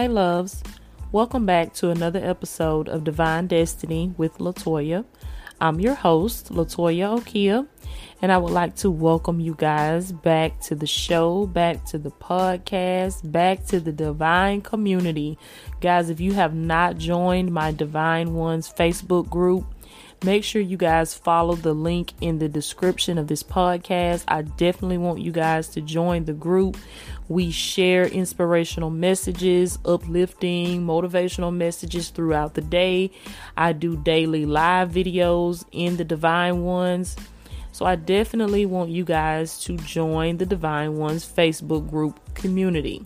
Hey, loves. Welcome back to another episode of Divine Destiny with Latoya. I'm your host, Latoya Okia, and I would like to welcome you guys back to the show, back to the podcast, back to the Divine community. Guys, if you have not joined my Divine Ones Facebook group, Make sure you guys follow the link in the description of this podcast. I definitely want you guys to join the group. We share inspirational messages, uplifting, motivational messages throughout the day. I do daily live videos in the Divine Ones. So I definitely want you guys to join the Divine Ones Facebook group community.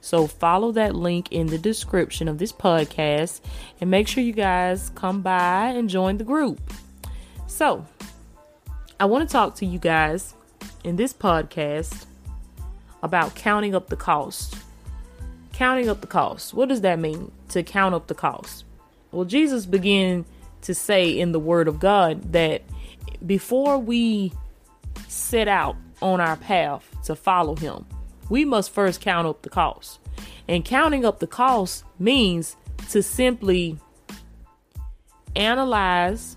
So follow that link in the description of this podcast and make sure you guys come by and join the group. So, I want to talk to you guys in this podcast about counting up the cost. Counting up the cost. What does that mean to count up the cost? Well, Jesus began to say in the Word of God that before we set out on our path to follow Him, we must first count up the cost. And counting up the cost means to simply analyze,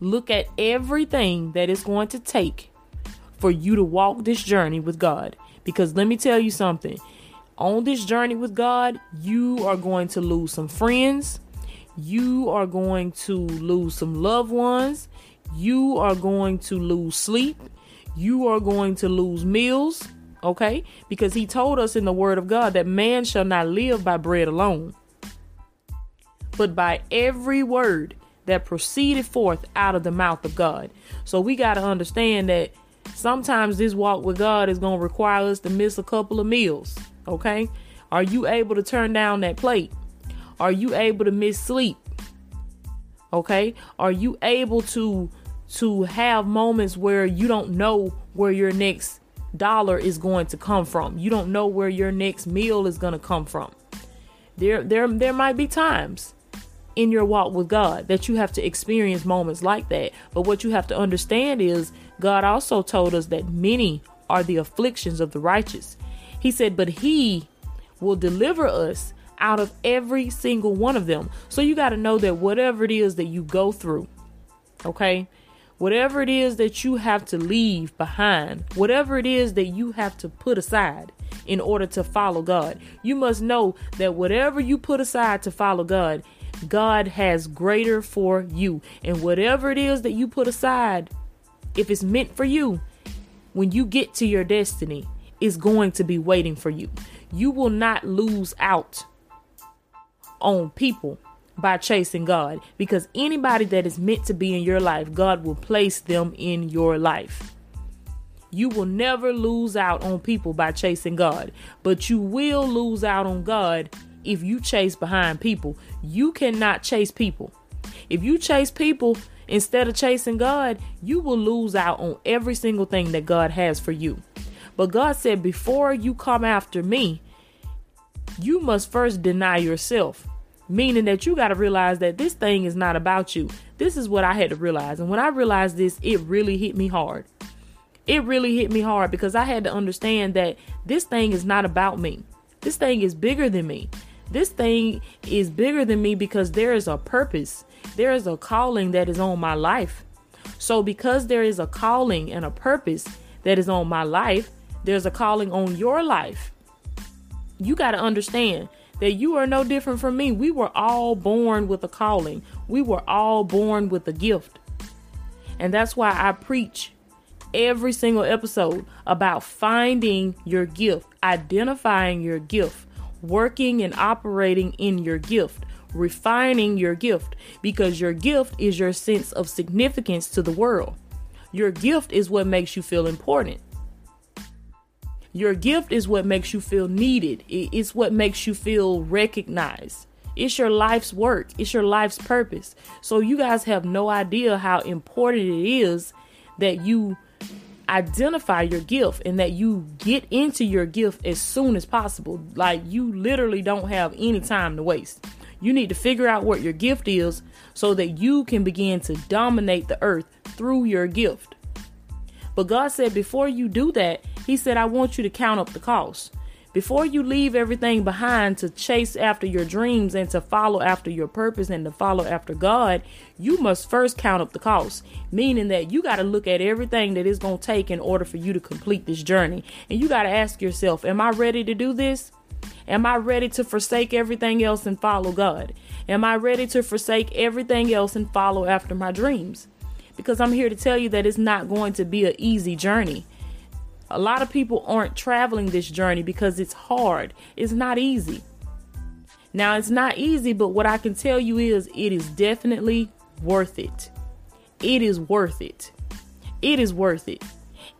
look at everything that it's going to take for you to walk this journey with God. Because let me tell you something. On this journey with God, you are going to lose some friends, you are going to lose some loved ones, you are going to lose sleep, you are going to lose meals Okay? Because he told us in the word of God that man shall not live by bread alone, but by every word that proceeded forth out of the mouth of God. So we got to understand that sometimes this walk with God is going to require us to miss a couple of meals. Okay? Are you able to turn down that plate? Are you able to miss sleep? Okay? Are you able to to have moments where you don't know where your next dollar is going to come from. You don't know where your next meal is going to come from. There there there might be times in your walk with God that you have to experience moments like that. But what you have to understand is God also told us that many are the afflictions of the righteous. He said, "But he will deliver us out of every single one of them." So you got to know that whatever it is that you go through, okay? Whatever it is that you have to leave behind, whatever it is that you have to put aside in order to follow God, you must know that whatever you put aside to follow God, God has greater for you. And whatever it is that you put aside, if it's meant for you, when you get to your destiny, is going to be waiting for you. You will not lose out on people by chasing God because anybody that is meant to be in your life, God will place them in your life. You will never lose out on people by chasing God, but you will lose out on God if you chase behind people. You cannot chase people. If you chase people instead of chasing God, you will lose out on every single thing that God has for you. But God said, before you come after me, you must first deny yourself meaning that you got to realize that this thing is not about you. This is what I had to realize. And when I realized this, it really hit me hard. It really hit me hard because I had to understand that this thing is not about me. This thing is bigger than me. This thing is bigger than me because there is a purpose. There is a calling that is on my life. So, because there is a calling and a purpose that is on my life, there's a calling on your life. You got to understand that you are no different from me. We were all born with a calling, we were all born with a gift. And that's why I preach every single episode about finding your gift, identifying your gift, working and operating in your gift, refining your gift, because your gift is your sense of significance to the world. Your gift is what makes you feel important. Your gift is what makes you feel needed, it's what makes you feel recognized. It's your life's work, it's your life's purpose. So, you guys have no idea how important it is that you identify your gift and that you get into your gift as soon as possible. Like, you literally don't have any time to waste. You need to figure out what your gift is so that you can begin to dominate the earth through your gift. But God said, before you do that, He said, I want you to count up the cost. Before you leave everything behind to chase after your dreams and to follow after your purpose and to follow after God, you must first count up the cost. Meaning that you got to look at everything that it's going to take in order for you to complete this journey. And you got to ask yourself, Am I ready to do this? Am I ready to forsake everything else and follow God? Am I ready to forsake everything else and follow after my dreams? Because I'm here to tell you that it's not going to be an easy journey. A lot of people aren't traveling this journey because it's hard. It's not easy. Now, it's not easy, but what I can tell you is it is definitely worth it. It is worth it. It is worth it.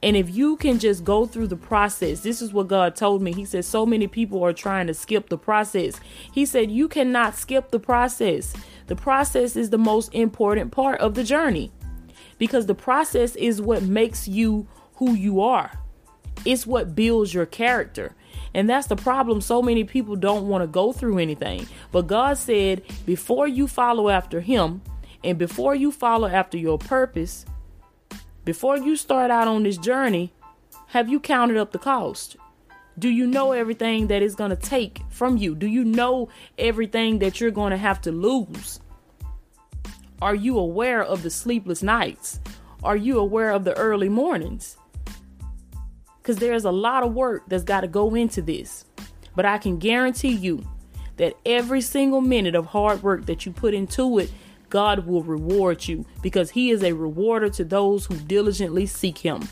And if you can just go through the process, this is what God told me. He said, So many people are trying to skip the process. He said, You cannot skip the process. The process is the most important part of the journey because the process is what makes you who you are. It's what builds your character. And that's the problem. So many people don't want to go through anything. But God said, before you follow after Him and before you follow after your purpose, before you start out on this journey, have you counted up the cost? Do you know everything that it's going to take from you? Do you know everything that you're going to have to lose? Are you aware of the sleepless nights? Are you aware of the early mornings? Because there's a lot of work that's got to go into this. But I can guarantee you that every single minute of hard work that you put into it, God will reward you because He is a rewarder to those who diligently seek Him.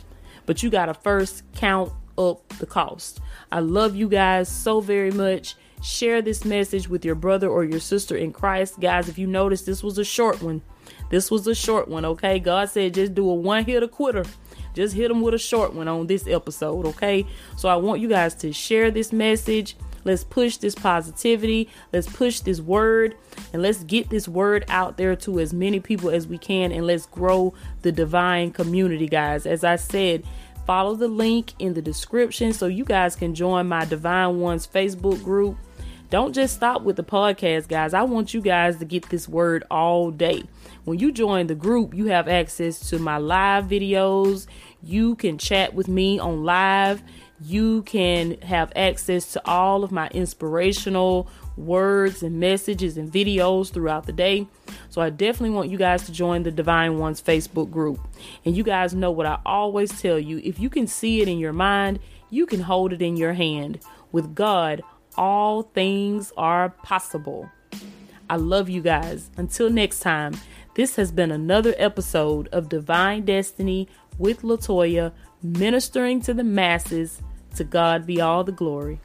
But you got to first count up the cost. I love you guys so very much. Share this message with your brother or your sister in Christ. Guys, if you notice, this was a short one. This was a short one, okay? God said just do a one hit a quitter just hit them with a short one on this episode, okay? So I want you guys to share this message. Let's push this positivity. Let's push this word and let's get this word out there to as many people as we can and let's grow the divine community, guys. As I said, follow the link in the description so you guys can join my Divine Ones Facebook group. Don't just stop with the podcast, guys. I want you guys to get this word all day. When you join the group, you have access to my live videos. You can chat with me on live. You can have access to all of my inspirational words and messages and videos throughout the day. So I definitely want you guys to join the Divine Ones Facebook group. And you guys know what I always tell you if you can see it in your mind, you can hold it in your hand. With God, all things are possible. I love you guys. Until next time, this has been another episode of Divine Destiny with Latoya, ministering to the masses. To God be all the glory.